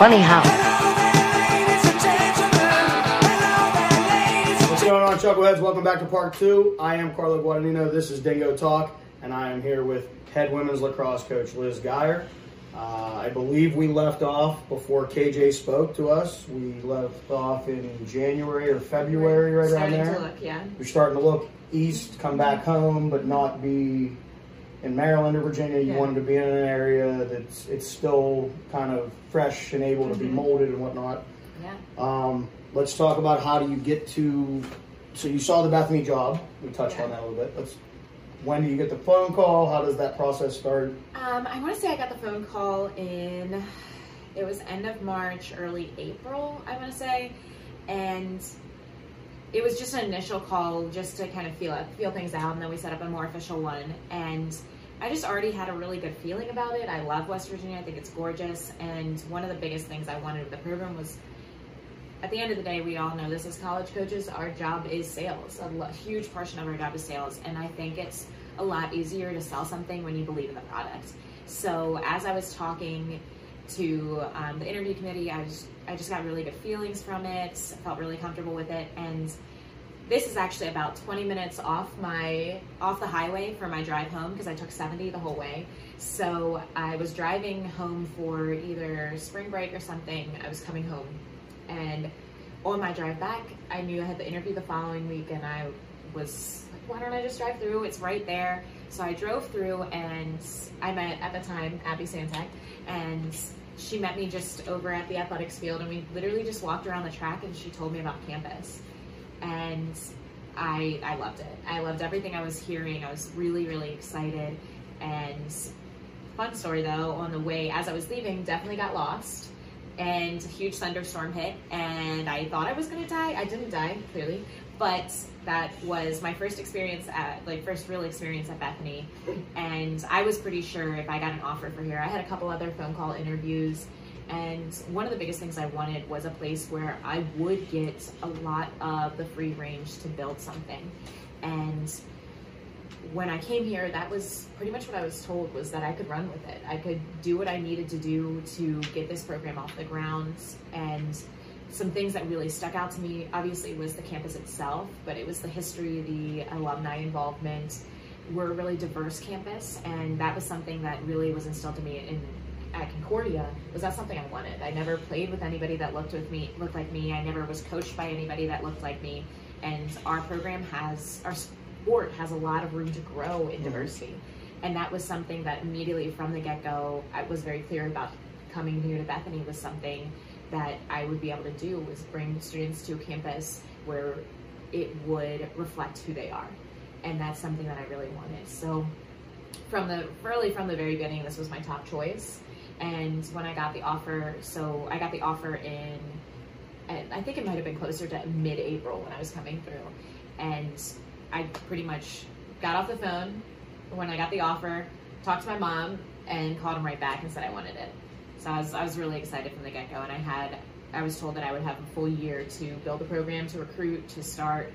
Funny how. What's going on, Chuckleheads? Welcome back to part two. I am Carlo Guadagnino. This is Dingo Talk, and I am here with head women's lacrosse coach Liz Geyer. Uh, I believe we left off before KJ spoke to us. We left off in January or February, right around Starting there. to look, yeah. You're starting to look east, come back home, but not be in Maryland or Virginia. You Yeah. wanted to be in an area that's it's still kind of fresh and able to be Mhm. molded and whatnot. Yeah. Um, let's talk about how do you get to. So you saw the Bethany job. We touched Yeah. on that a little bit. Let's. When do you get the phone call? How does that process start? Um, I want to say I got the phone call in, it was end of March, early April, I want to say. And it was just an initial call just to kind of feel it, feel things out. And then we set up a more official one. And I just already had a really good feeling about it. I love West Virginia. I think it's gorgeous. And one of the biggest things I wanted with the program was at the end of the day, we all know this as college coaches, our job is sales. A huge portion of our job is sales. And I think it's a lot easier to sell something when you believe in the product. So as I was talking to um, the interview committee, I, was, I just got really good feelings from it, felt really comfortable with it. And this is actually about 20 minutes off my off the highway for my drive home because I took 70 the whole way. So I was driving home for either spring break or something. I was coming home and on my drive back, I knew I had the interview the following week, and I was like, why don't I just drive through? It's right there. So I drove through, and I met at the time Abby Santek, and she met me just over at the athletics field, and we literally just walked around the track, and she told me about campus, and I I loved it. I loved everything I was hearing. I was really really excited, and fun story though, on the way as I was leaving, definitely got lost and a huge thunderstorm hit and I thought I was gonna die. I didn't die, clearly, but that was my first experience at like first real experience at Bethany. And I was pretty sure if I got an offer for here, I had a couple other phone call interviews and one of the biggest things I wanted was a place where I would get a lot of the free range to build something. And when I came here, that was pretty much what I was told was that I could run with it. I could do what I needed to do to get this program off the ground. And some things that really stuck out to me, obviously, was the campus itself, but it was the history, the alumni involvement. We're a really diverse campus, and that was something that really was instilled to me in at Concordia. Was that something I wanted? I never played with anybody that looked with me, looked like me. I never was coached by anybody that looked like me. And our program has our sport has a lot of room to grow in mm-hmm. diversity. And that was something that immediately from the get go, I was very clear about coming here to Bethany was something that I would be able to do was bring students to a campus where it would reflect who they are. And that's something that I really wanted. So from the really from the very beginning, this was my top choice. And when I got the offer, so I got the offer in, I think it might have been closer to mid-April when I was coming through, and I pretty much got off the phone when I got the offer, talked to my mom, and called him right back and said I wanted it. So I was I was really excited from the get go, and I had I was told that I would have a full year to build the program, to recruit, to start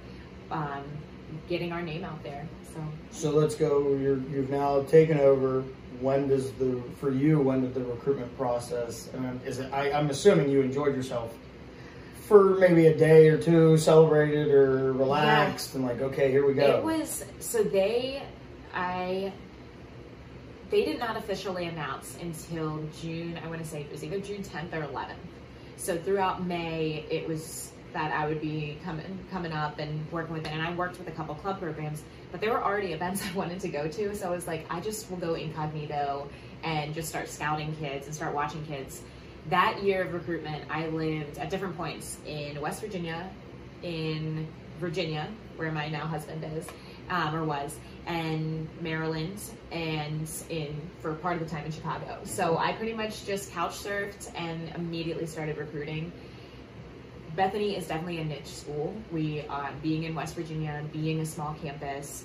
um, getting our name out there. So So let's go. You're, you've now taken over. When does the for you? When did the recruitment process? And is it? I, I'm assuming you enjoyed yourself for maybe a day or two, celebrated or relaxed, and like, okay, here we go. It was so they I they did not officially announce until June, I want to say it was either June 10th or 11th. So throughout May, it was that I would be coming coming up and working with it. And I worked with a couple club programs, but there were already events I wanted to go to. So I was like, I just will go incognito and just start scouting kids and start watching kids. That year of recruitment, I lived at different points in West Virginia, in Virginia, where my now husband is, um, or was, and Maryland, and in for part of the time in Chicago. So I pretty much just couch surfed and immediately started recruiting. Bethany is definitely a niche school. We, uh, being in West Virginia, being a small campus,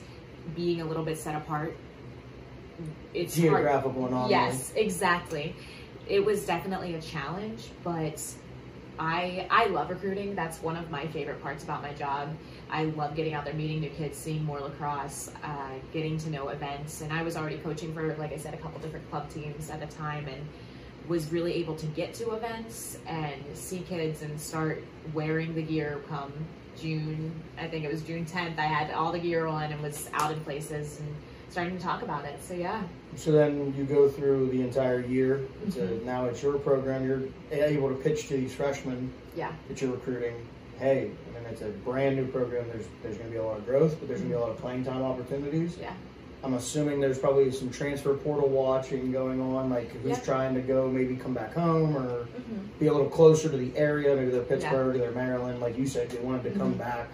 being a little bit set apart, it's hard. Geographical anomaly. Yes, exactly. It was definitely a challenge, but I I love recruiting. That's one of my favorite parts about my job. I love getting out there, meeting new kids, seeing more lacrosse, uh, getting to know events. And I was already coaching for, like I said, a couple different club teams at the time, and was really able to get to events and see kids and start wearing the gear come June. I think it was June 10th. I had all the gear on and was out in places and starting to talk about it. So yeah. So then you go through the entire year. Mhm. now it's your program. You're able to pitch to these freshmen Yeah. that you're recruiting. Hey, I mean it's a brand new program. There's there's going to be a lot of growth, but there's going to be a lot of playing time opportunities. Yeah. I'm assuming there's probably some transfer portal watching going on, like who's Yeah. trying to go, maybe come back home or hmm be a little closer to the area, maybe they're Pittsburgh or they're Maryland, like you said, they wanted to come Mhm. back.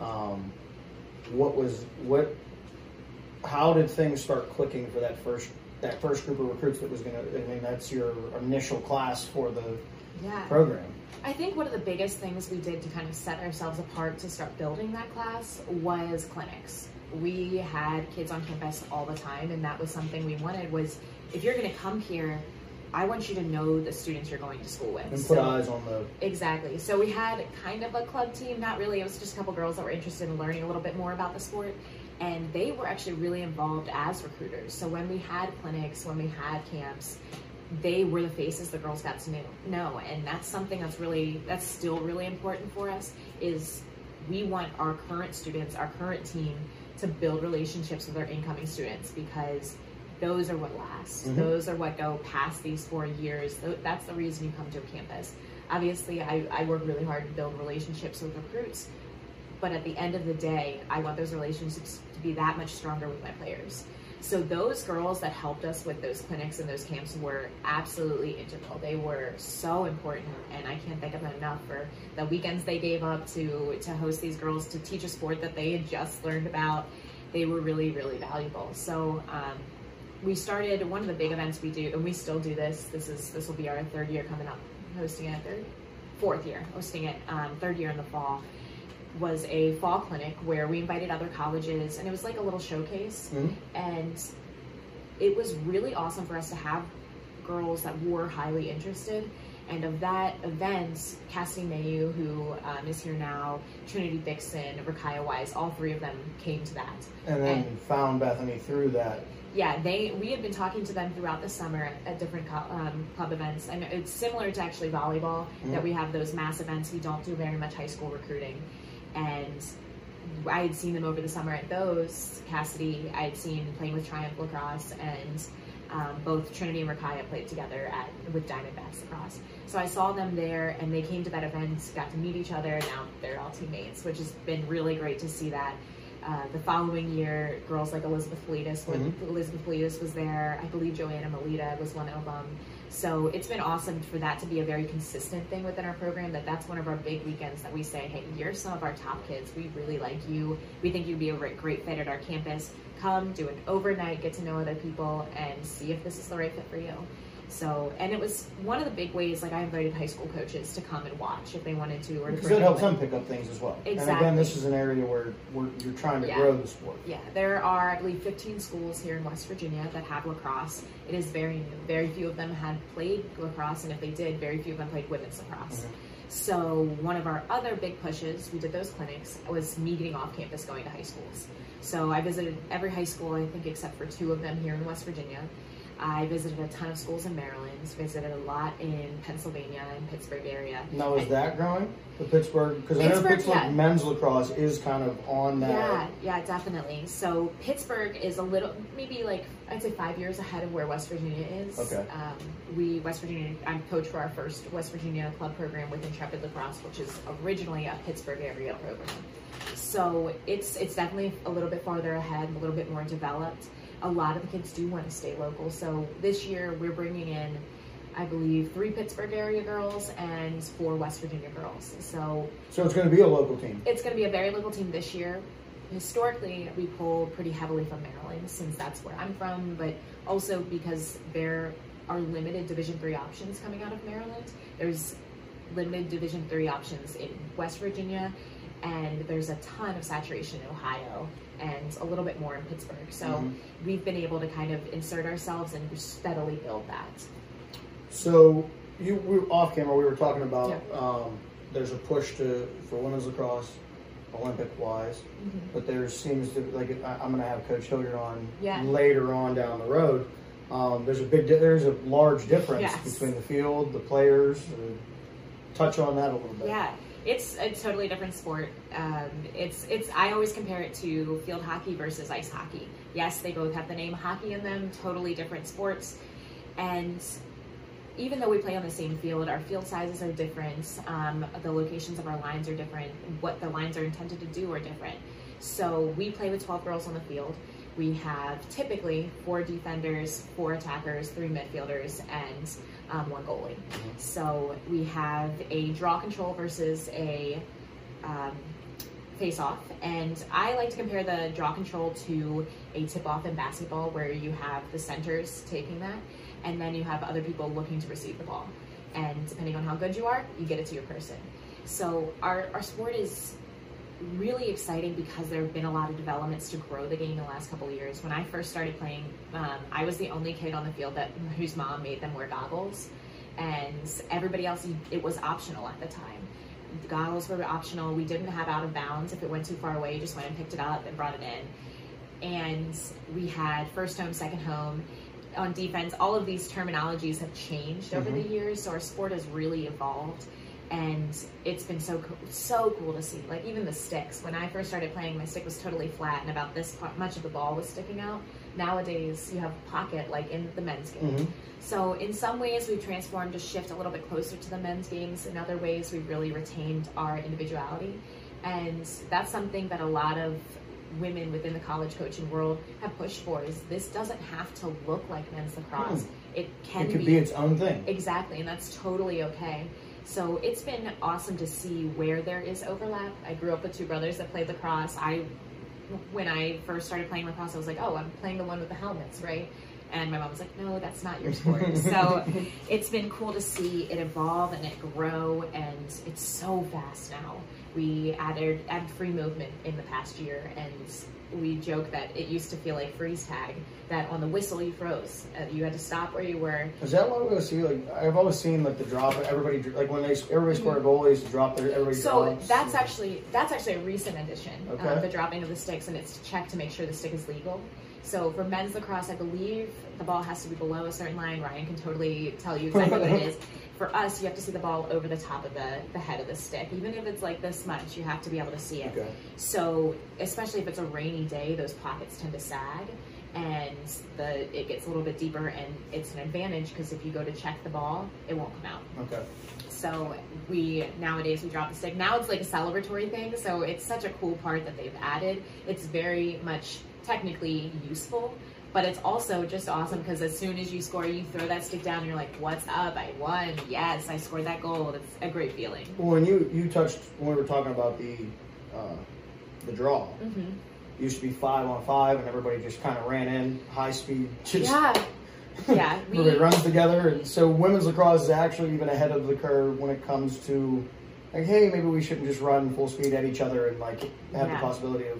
Um, what was what? How did things start clicking for that first that first group of recruits that was gonna? I mean, that's your initial class for the Yeah. program. I think one of the biggest things we did to kind of set ourselves apart to start building that class was clinics. We had kids on campus all the time, and that was something we wanted. Was if you're going to come here, I want you to know the students you're going to school with. And put So- eyes on the Exactly. So we had kind of a club team, not really. It was just a couple girls that were interested in learning a little bit more about the sport. And they were actually really involved as recruiters. So when we had clinics, when we had camps, they were the faces the girls got to know. And that's something that's really, that's still really important for us is we want our current students, our current team to build relationships with our incoming students because those are what last. Mhm. Those are what go past these four years. That's the reason you come to a campus. Obviously, I, I work really hard to build relationships with recruits, but at the end of the day, I want those relationships to be that much stronger with my players. So those girls that helped us with those clinics and those camps were absolutely integral. They were so important, and I can't thank them enough for the weekends they gave up to to host these girls to teach a sport that they had just learned about. They were really, really valuable. So um, we started one of the big events we do, and we still do this. This is this will be our third year coming up, hosting it. Third, fourth year hosting it. Um, third year in the fall was a fall clinic where we invited other colleges, and it was like a little showcase. Mhm. And it was really awesome for us to have girls that were highly interested. And of that event, Cassidy Mayu, who um, is here now, Trinity Dixon, Rakaya Wise, all three of them came to that. and then And- found Bethany through that. Yeah, they we had been talking to them throughout the summer at, at different co- um, club events. and it's similar to actually volleyball that Mhm. we have those mass events. We don't do very much high school recruiting, and I had seen them over the summer at those. Cassidy, I had seen playing with Triumph Lacrosse, and um, both Trinity and Rakaya played together at with Diamondbacks Lacrosse. So I saw them there, and they came to that event, got to meet each other. Now they're all teammates, which has been really great to see that. Uh, the following year, girls like Elizabeth Felitis, Mhm. Elizabeth Felitis was there. I believe Joanna Melita was one of them. So it's been awesome for that to be a very consistent thing within our program. That that's one of our big weekends that we say, hey, you're some of our top kids. We really like you. We think you'd be a great, fit at our campus. Come do an overnight, get to know other people, and see if this is the right fit for you. So, and it was one of the big ways. Like I invited high school coaches to come and watch if they wanted to, or Because it helps them pick up things as well. And Exactly. again, this is an area where, where you're trying to Yeah. grow the sport. Yeah, there are, I believe, 15 schools here in West Virginia that have lacrosse. It is very new. Very few of them had played lacrosse, and if they did, very few of them played women's lacrosse. Mhm. So, one of our other big pushes, we did those clinics, was me getting off campus going to high schools. So, I visited every high school, I think, except for two of them here in West Virginia. I visited a ton of schools in Maryland, visited a lot in Pennsylvania and Pittsburgh area. Now, is And- that growing? The Pittsburgh? Because I know Pittsburgh, Pittsburgh yeah. men's lacrosse is kind of on that. Yeah, yeah, definitely. So Pittsburgh is a little, maybe like I'd say five years ahead of where West Virginia is. Okay. Um, we West Virginia, I'm coach for our first West Virginia club program with Intrepid Lacrosse, which is originally a Pittsburgh area program. So it's it's definitely a little bit farther ahead, a little bit more developed. A lot of the kids do want to stay local. So this year we're bringing in. I believe three Pittsburgh area girls and four West Virginia girls. So So it's going to be a local team. it's going to be a very local team this year. Historically, we pull pretty heavily from Maryland since that's where I'm from, but also because there are limited Division three options coming out of Maryland. There's limited Division three options in West Virginia, and there's a ton of saturation in Ohio and a little bit more in Pittsburgh. So Mhm. we've been able to kind of insert ourselves and steadily build that. So you we off camera. We were talking about Yeah. um, there's a push to for women's lacrosse, Olympic wise, but there seems to like I, I'm going to have Coach Hilliard on Yeah. later on down the road. Um, there's a big, di- there's a large difference Yes. between the field, the players. Touch on that a little bit. Yeah, it's a totally different sport. Um, it's it's. I always compare it to field hockey versus ice hockey. Yes, they both have the name hockey in them. Totally different sports, and even though we play on the same field, our field sizes are different. Um, the locations of our lines are different. What the lines are intended to do are different. So we play with 12 girls on the field. We have typically four defenders, four attackers, three midfielders, and um, one goalie. So we have a draw control versus a um, face off. And I like to compare the draw control to a tip off in basketball where you have the centers taking that and then you have other people looking to receive the ball. And depending on how good you are, you get it to your person. So our, our sport is really exciting because there have been a lot of developments to grow the game in the last couple of years. When I first started playing, um, I was the only kid on the field that whose mom made them wear goggles, and everybody else it was optional at the time. The goggles were optional. We didn't have out of bounds. If it went too far away, you just went and picked it up and brought it in. And we had first home, second home. On defense, all of these terminologies have changed over Mhm. the years, so our sport has really evolved and it's been so cool, so cool to see. Like even the sticks. When I first started playing, my stick was totally flat, and about this part, much of the ball was sticking out. Nowadays, you have pocket like in the men's game. Mhm. So in some ways, we've transformed to shift a little bit closer to the men's games. In other ways, we've really retained our individuality, and that's something that a lot of women within the college coaching world have pushed for. Is this doesn't have to look like men's lacrosse. It can It could be its own thing. Exactly, and that's totally okay. So it's been awesome to see where there is overlap. I grew up with two brothers that played lacrosse. I, when I first started playing lacrosse, I was like, oh, I'm playing the one with the helmets, right? And my mom was like, no, that's not your sport. so it's been cool to see it evolve and it grow, and it's so fast now. We added added free movement in the past year, and we joke that it used to feel like freeze tag. That on the whistle you froze, uh, you had to stop where you were. Is that what we see? Like I've always seen like the drop. Everybody like when they everybody score a goal, they used to drop their everybody So drops. that's actually that's actually a recent addition, Okay. uh, the dropping of the sticks, and it's checked to make sure the stick is legal. So for men's lacrosse, I believe the ball has to be below a certain line. Ryan can totally tell you exactly what it is. For us, you have to see the ball over the top of the, the head of the stick. Even if it's like this much, you have to be able to see it. Okay. So especially if it's a rainy day, those pockets tend to sag and the it gets a little bit deeper and it's an advantage because if you go to check the ball, it won't come out. Okay. So we nowadays we drop the stick. Now it's like a celebratory thing. So it's such a cool part that they've added. It's very much technically useful, but it's also just awesome because as soon as you score, you throw that stick down. And you're like, "What's up? I won! Yes, I scored that goal." It's a great feeling. Well, when you you touched when we were talking about the uh, the draw, hmm it used to be five on five, and everybody just kind of ran in high speed. Just, Yeah, yeah. We, everybody runs together, and so women's lacrosse is actually even ahead of the curve when it comes to like, hey, maybe we shouldn't just run full speed at each other and like have Yeah. the possibility of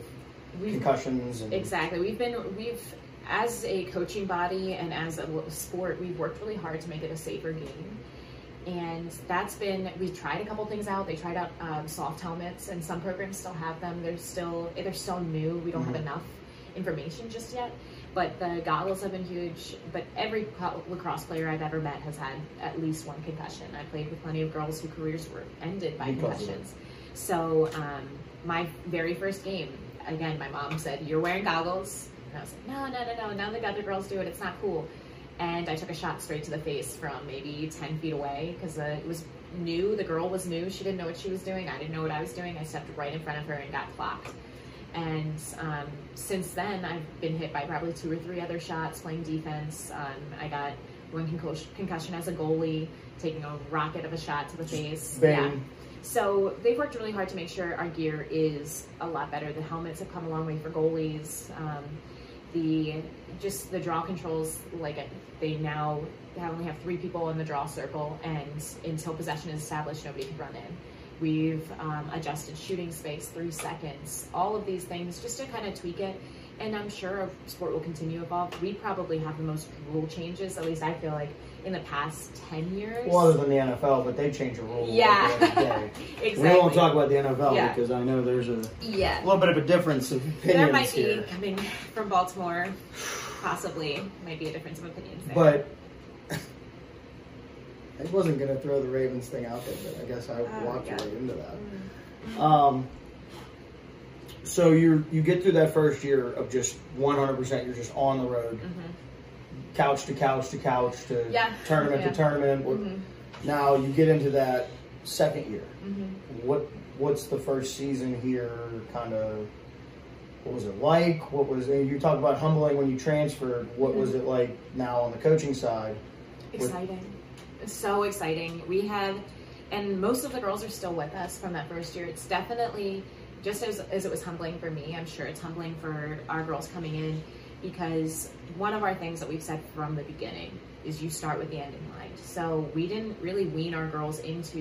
we concussions and Exactly. We've been we've as a coaching body and as a sport, we've worked really hard to make it a safer game. And that's been we've tried a couple things out. They tried out um, soft helmets, and some programs still have them. They're still they're so new. We don't have Mhm. enough information just yet. But the goggles have been huge. But every lacrosse player I've ever met has had at least one concussion. I played with plenty of girls whose careers were ended by Because concussions. So um, my very first game, again, my mom said, "You're wearing goggles," and I was like, "No, no, no, no. None of the other girls do it. It's not cool." And I took a shot straight to the face from maybe ten feet away because uh, it was new. The girl was new. She didn't know what she was doing. I didn't know what I was doing. I stepped right in front of her and got clocked. And um, since then, I've been hit by probably two or three other shots playing defense. Um, I got one concussion, as a goalie, taking a rocket of a shot to the face. bang. So they've worked really hard to make sure our gear is a lot better. The helmets have come a long way for goalies. Um, the just the draw controls, like they now only have three people in the draw circle, and until possession is established, nobody can run in. We've um, adjusted shooting space, three seconds, all of these things just to kind of tweak it. and I'm sure sport will continue to evolve. We probably have the most rule changes, at least I feel like, in the past 10 years. Well, other than the NFL, but they change a rule Yeah. exactly. We won't talk about the NFL Yeah. because I know there's a Yeah. little bit of a difference of opinions There might be, here. coming from Baltimore, possibly, might be a difference of opinions there. But I wasn't gonna throw the Ravens thing out there, but I guess I Oh, walked yeah. right into that. Mm. Um, so you you get through that first year of just 100%. You're just on the road, Mhm. Couch to couch to couch to Yeah. tournament Yeah. to tournament. Mhm. Now you get into that second year. Mhm. What what's the first season here? Kind of. What was it like? What was you talk about humbling when you transferred? What was it like now on the coaching side? Exciting. So exciting. We have, and most of the girls are still with us from that first year. It's definitely, just as, as it was humbling for me, I'm sure it's humbling for our girls coming in because one of our things that we've said from the beginning is you start with the end in mind. So we didn't really wean our girls into,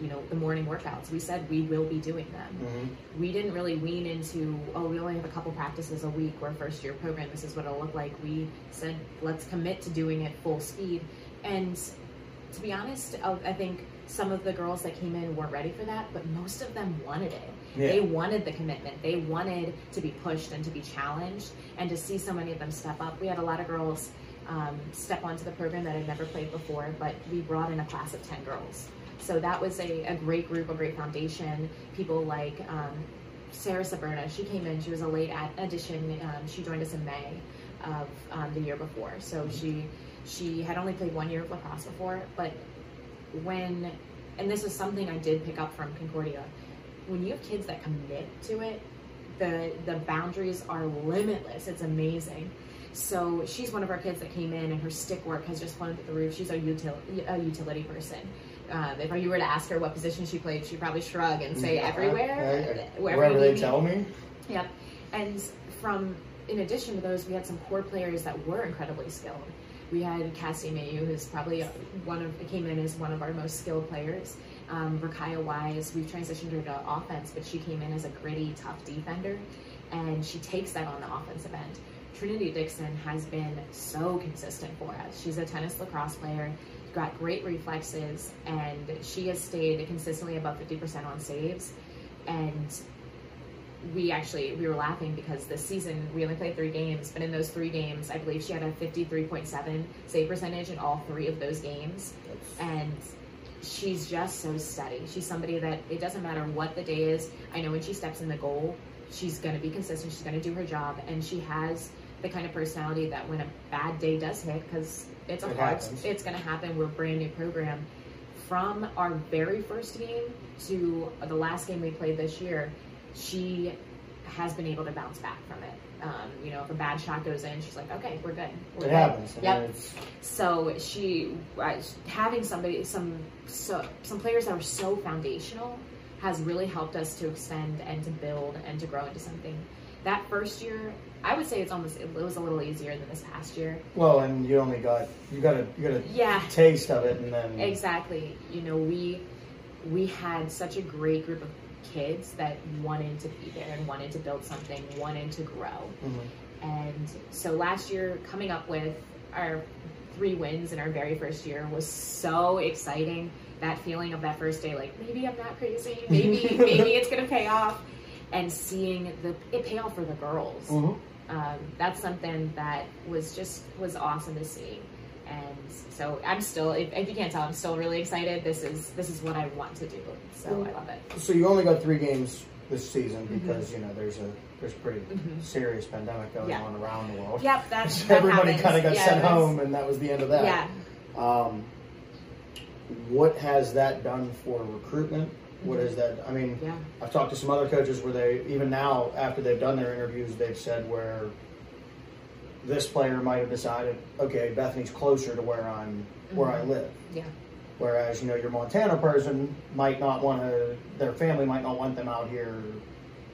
you know, the morning workouts. We said we will be doing them. Mm-hmm. we didn't really wean into oh we only have a couple practices a week we're first year program this is what it'll look like we said let's commit to doing it full speed and to be honest i think some of the girls that came in weren't ready for that but most of them wanted it Yeah. they wanted the commitment they wanted to be pushed and to be challenged and to see so many of them step up we had a lot of girls um, step onto the program that had never played before but we brought in a class of 10 girls so that was a, a great group, a great foundation. People like um, Sarah Saberna, she came in, she was a late ad- addition. Um, she joined us in May of um, the year before. So she she had only played one year of lacrosse before, but when, and this is something I did pick up from Concordia, when you have kids that commit to it, the the boundaries are limitless. It's amazing. So she's one of our kids that came in, and her stick work has just flown through the roof. She's a, util- a utility person. Um, if you were to ask her what position she played, she'd probably shrug and say Yeah, everywhere, I- I- wherever, wherever they need tell me. Yep. And from in addition to those, we had some core players that were incredibly skilled. We had Cassie Mayu, who's probably one of came in as one of our most skilled players. Um, Rakaya Wise, we've transitioned her to offense, but she came in as a gritty, tough defender, and she takes that on the offensive end. Trinity Dixon has been so consistent for us. She's a tennis lacrosse player, got great reflexes, and she has stayed consistently above 50% on saves. And we actually we were laughing because this season we only played three games, but in those three games, I believe she had a 53.7 save percentage in all three of those games, and she's just so steady. She's somebody that it doesn't matter what the day is. I know when she steps in the goal, she's going to be consistent. She's going to do her job, and she has the kind of personality that when a bad day does hit, because it's a It hard, happens. it's going to happen. We're a brand new program. From our very first game to the last game we played this year, she has been able to bounce back from it. Um, you know, if a bad shot goes in, she's like, "Okay, we're good." We're It good. happens. I Yep. it's- So she uh, having somebody, some so some players that are so foundational has really helped us to extend and to build and to grow into something. That first year, I would say it's almost it was a little easier than this past year. well, and you only got you got a you got a Yeah, taste of it, and then exactly. You know, we we had such a great group of kids that wanted to be there and wanted to build something, wanted to grow. Mhm. And so last year, coming up with our three wins in our very first year was so exciting. That feeling of that first day, like maybe I'm not crazy, maybe maybe it's gonna pay off, and seeing the it pay off for the girls. Mhm. Um, that's something that was just was awesome to see. And so I'm still, if, if you can't tell, I'm still really excited. This is this is what I want to do. So I love it. So you only got three games this season Mhm. because you know there's a there's a pretty Mhm. serious pandemic going Yeah. on around the world. Yep, that's So everybody kind of got Yeah, sent home, and that was the end of that. Yeah. Um, what has that done for recruitment? What has that? I mean, Yeah. I've talked to some other coaches where they even now after they've done their interviews, they've said where this player might have decided, okay, Bethany's closer to where I'm where I Mhm. live. Yeah. Whereas you know your Montana person might not want to, their family might not want them out here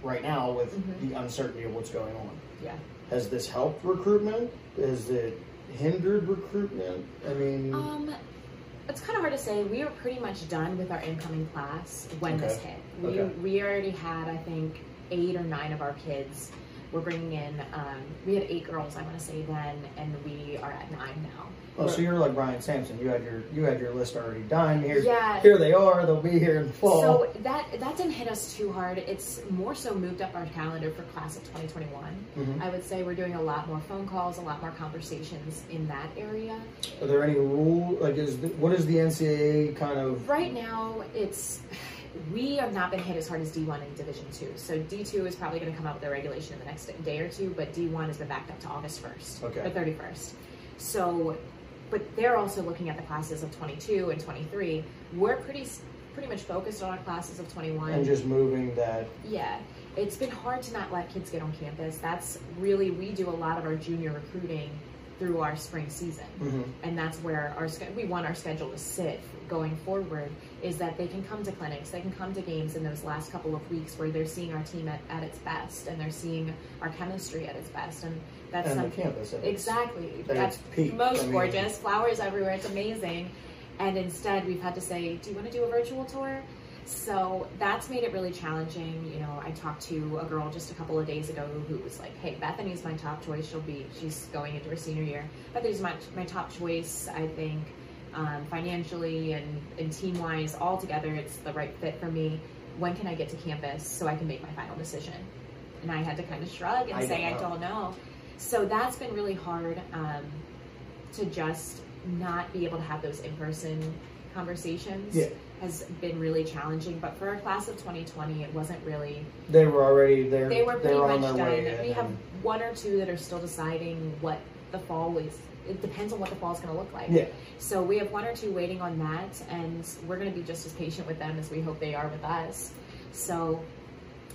right now with Mhm. the uncertainty of what's going on. Yeah. Has this helped recruitment? Has it hindered recruitment? I mean, Um, it's kind of hard to say. We were pretty much done with our incoming class when this Okay. hit. We Okay. we already had, I think, eight or nine of our kids we're bringing in. Um, we had eight girls, I want to say then, and we are at nine now. Oh, so We're- you're like Brian Sampson. You had your you had your list already done. Here, Yeah. here they are. They'll be here in the fall. So that that didn't hit us too hard. It's more so moved up our calendar for class of 2021. Mhm. I would say we're doing a lot more phone calls, a lot more conversations in that area. Are there any rule? Like, is the, what is the NCAA kind of? Right now, it's we have not been hit as hard as D1 in Division Two. So D2 is probably going to come out with their regulation in the next day or two, but D1 has been backed up to August 1st, Okay. the 31st. So, but they're also looking at the classes of 22 and 23. We're pretty pretty much focused on our classes of 21. And just moving that. Yeah, it's been hard to not let kids get on campus. That's really we do a lot of our junior recruiting through our spring season, Mhm. and that's where our we want our schedule to sit going forward. Is that they can come to clinics, they can come to games in those last couple of weeks where they're seeing our team at, at its best, and they're seeing our chemistry at its best, and that's And something exactly at that's most I mean- gorgeous flowers everywhere. It's amazing, and instead we've had to say, "Do you want to do a virtual tour?" So that's made it really challenging. You know, I talked to a girl just a couple of days ago who was like, "Hey, Bethany's my top choice. She'll be she's going into her senior year. Bethany's my my top choice. I think um, financially and and team wise, all together, it's the right fit for me. When can I get to campus so I can make my final decision?" And I had to kind of shrug and I say, "I don't know." So that's been really hard um, to just not be able to have those in person conversations Yeah. has been really challenging. But for our class of 2020, it wasn't really. They were already there. They were pretty much done. We have one or two that are still deciding what the fall is. It depends on what the fall is going to look like. Yeah. So we have one or two waiting on that, and we're going to be just as patient with them as we hope they are with us. So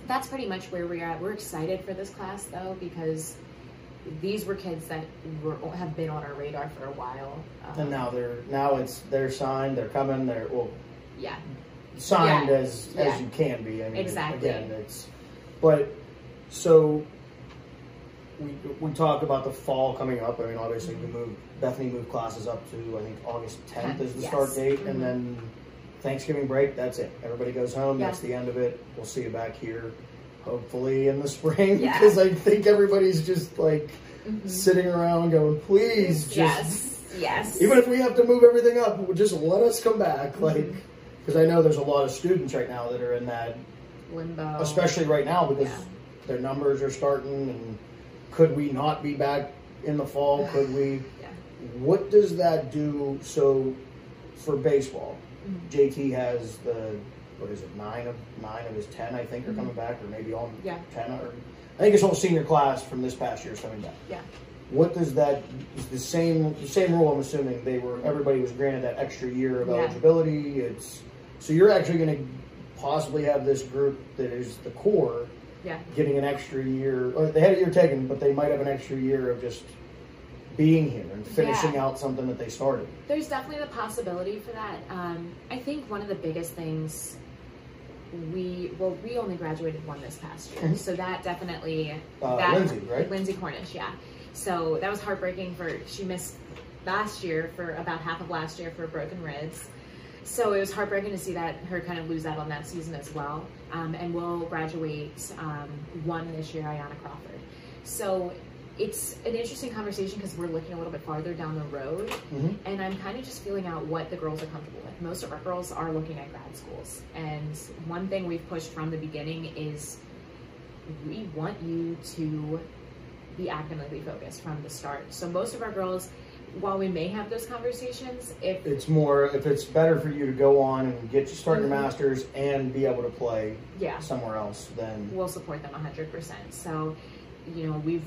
that's pretty much where we're at. We're excited for this class though because these were kids that were have been on our radar for a while. Um, And now they're now it's they're signed. They're coming. They're well yeah, signed Yeah. as Yeah. as you can be. I mean, Exactly. Again, it's but so we we talk about the fall coming up. I mean, obviously we moved Bethany moved classes up to I think August 10th is the Yes. start date, and then Thanksgiving break. That's it. Everybody goes home. Yeah. That's the end of it. We'll see you back here. Hopefully in the spring, Yeah. because I think everybody's just like Mhm. sitting around going, "Please, just yes, yes. even if we have to move everything up, just let us come back. Mm-hmm. Like, because I know there's a lot of students right now that are in that, limbo, especially right now because Yeah. their numbers are starting. And could we not be back in the fall? Could we? Yeah. What does that do? So, for baseball, Mhm. JT has the what is it? Nine of nine of his ten, I think, are Mhm. coming back, or maybe all Yeah. ten. Or I think his whole senior class from this past year is coming back. Yeah. What does that is the same the same rule? I'm assuming they were everybody was granted that extra year of Yeah. eligibility. It's so you're actually going to possibly have this group that is the core Yeah. getting an extra year, or they had a year taken, but they might have an extra year of just being here and finishing Yeah. out something that they started. There's definitely the possibility for that. Um, I think one of the biggest things we well we only graduated one this past year, Mhm. so that definitely Uh, that Lindsay, right? Lindsay Cornish, yeah. So that was heartbreaking for she missed last year for about half of last year for broken ribs. So it was heartbreaking to see that her kind of lose out on that season as well. Um, and we'll graduate um, one this year, Ayana Crawford. So it's an interesting conversation because we're looking a little bit farther down the road, Mhm. and I'm kind of just feeling out what the girls are comfortable with. Most of our girls are looking at grad schools, and one thing we've pushed from the beginning is we want you to be academically focused from the start. So most of our girls, while we may have those conversations, if It's more if it's better for you to go on and get to start your mm-hmm. masters and be able to play yeah, somewhere else, then we'll support them 100%. So, you know, we've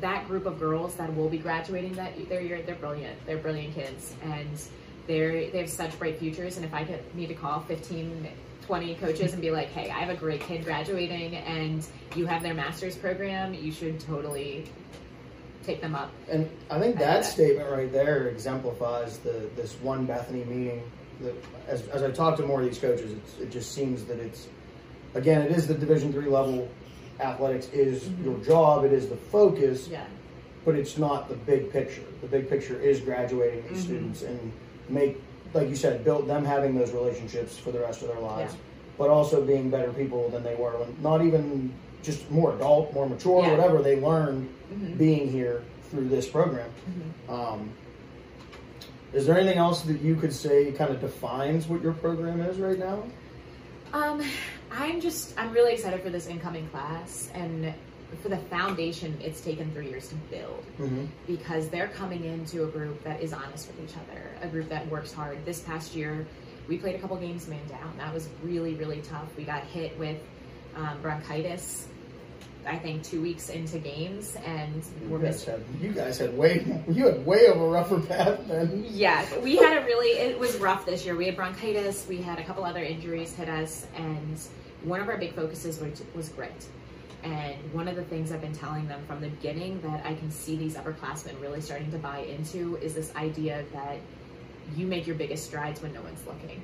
that group of girls that will be graduating that their year, they're brilliant. They're brilliant kids, and they're they have such bright futures. And if I could need to call 15, 20 coaches and be like, "Hey, I have a great kid graduating, and you have their master's program, you should totally take them up." And I think that, statement right there exemplifies the this one Bethany meeting. That as, as I talk to more of these coaches, it's, it just seems that it's again it is the Division three level. Athletics is Mhm. your job. It is the focus, Yeah, but it's not the big picture. The big picture is graduating these Mhm. students and make, like you said, build them having those relationships for the rest of their lives, Yeah. but also being better people than they were when not even just more adult, more mature, Yeah. whatever they learn Mhm. being here through this program. Mhm. Um, is there anything else that you could say kind of defines what your program is right now? Um, I'm just I'm really excited for this incoming class and for the foundation it's taken three years to build Mm-hmm. because they're coming into a group that is honest with each other, a group that works hard. This past year, we played a couple games man down. That was really really tough. We got hit with um, bronchitis. I think two weeks into games, and You we're guys missing. had you guys had way you had way of a rougher path than Yeah, we had a really, it was rough this year. We had bronchitis, we had a couple other injuries hit us, and one of our big focuses was, was grit. And one of the things I've been telling them from the beginning that I can see these upperclassmen really starting to buy into is this idea that you make your biggest strides when no one's looking,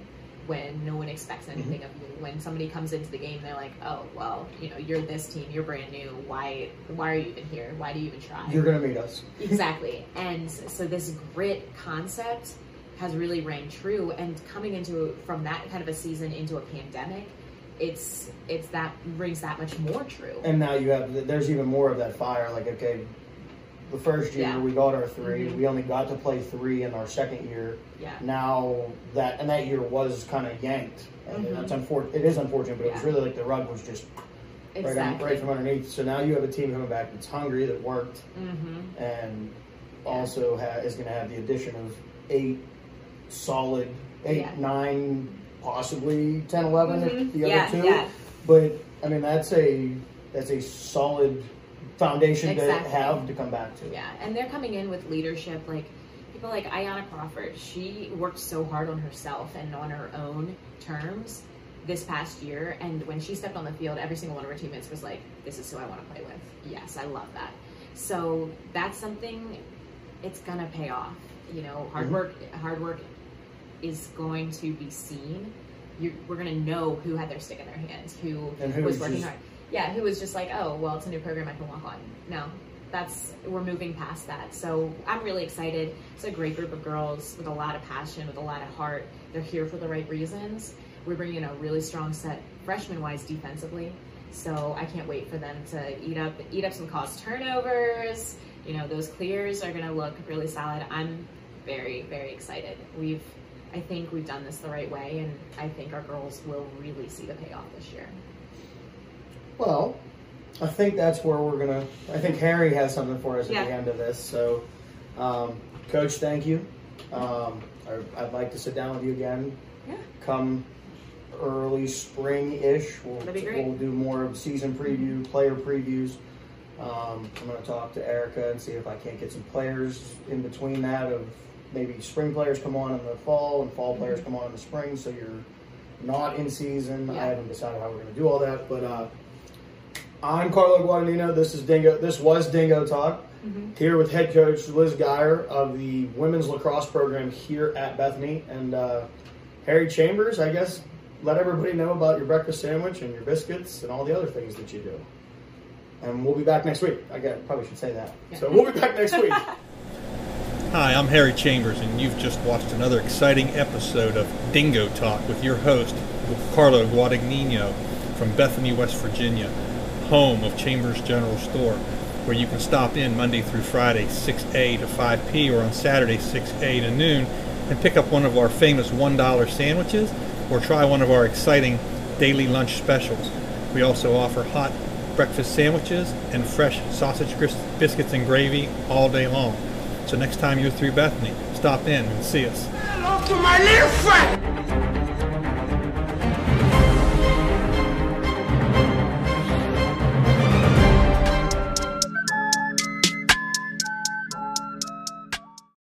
when no one expects mm-hmm. anything of you. When somebody comes into the game, they're like, "Oh, well, you know, you're this team, you're brand new. Why, why are you even here? Why do you even try?" you're gonna meet us. exactly and so this grit concept has really rang true and coming into from that kind of a season into a pandemic it's it's that brings that much more true And now you have there's even more of that fire. Like okay, the first year Yeah. we got our 3 Mhm. We only got to play three in our second year. yeah Now that and that year was kind of yanked, and Mhm. that's unfortunate. It is unfortunate, but it was really like the rug was just right, exactly right from underneath. So now you have a team coming back that's hungry, that worked, hmm and also ha- is going to have the addition of eight solid, eight, Yeah. nine, possibly 10, 11 if Mhm. the Yeah, other two. yeah. But I mean, that's a that's a solid foundation Exactly. to have to come back to. yeah and they're coming in with leadership like people like Ayana Crawford she worked so hard on herself and on her own terms this past year and when she stepped on the field every single one of her teammates was like this is who I want to play with yes I love that so that's something it's gonna pay off you know hard Mhm. work hard work is going to be seen you we're gonna know who had their stick in their hands who, who was working hard yeah who was just like oh well it's a new program i can walk on. No that's we're moving past that. So i'm really excited. It's a great group of girls with a lot of passion with a lot of heart. They're here for the right reasons. We're bringing a really strong set freshman wise defensively. So i can't wait for them to eat up eat up some cost turnovers. You know those clears are going to look really solid. I'm very very excited. We've i think we've done this the right way and i think our girls will really see the payoff this year Well, I think that's where we're gonna. I think Harry has something for us Yeah. at the end of this. So, um, Coach, thank you. Um, I, I'd like to sit down with you again. Yeah. Come early spring-ish. We'll, great. we'll do more of season preview, player previews. Um, I'm going to talk to Erica and see if I can't get some players in between that of maybe spring players come on in the fall and fall players come on in the spring, so you're not in season. Yeah. I haven't decided how we're going to do all that, but uh, I'm Carlo Guadagnino. This is Dingo. This was Dingo Talk. Here with head coach Liz Geyer of the women's lacrosse program here at Bethany, and uh, Harry Chambers. I guess let everybody know about your breakfast sandwich and your biscuits and all the other things that you do. And we'll be back next week. I guess, probably should say that. So we'll be back next week. Hi, I'm Harry Chambers, and you've just watched another exciting episode of Dingo Talk with your host, Carlo Guadagnino from Bethany, West Virginia, home of Chambers General Store, where you can stop in Monday through Friday, 6A to 5P, or on Saturday, 6A to noon, and pick up one of our famous $1 sandwiches or try one of our exciting daily lunch specials. We also offer hot breakfast sandwiches and fresh sausage biscuits and gravy all day long. So next time you're through Bethany, stop in and see us. Hello to my little friend.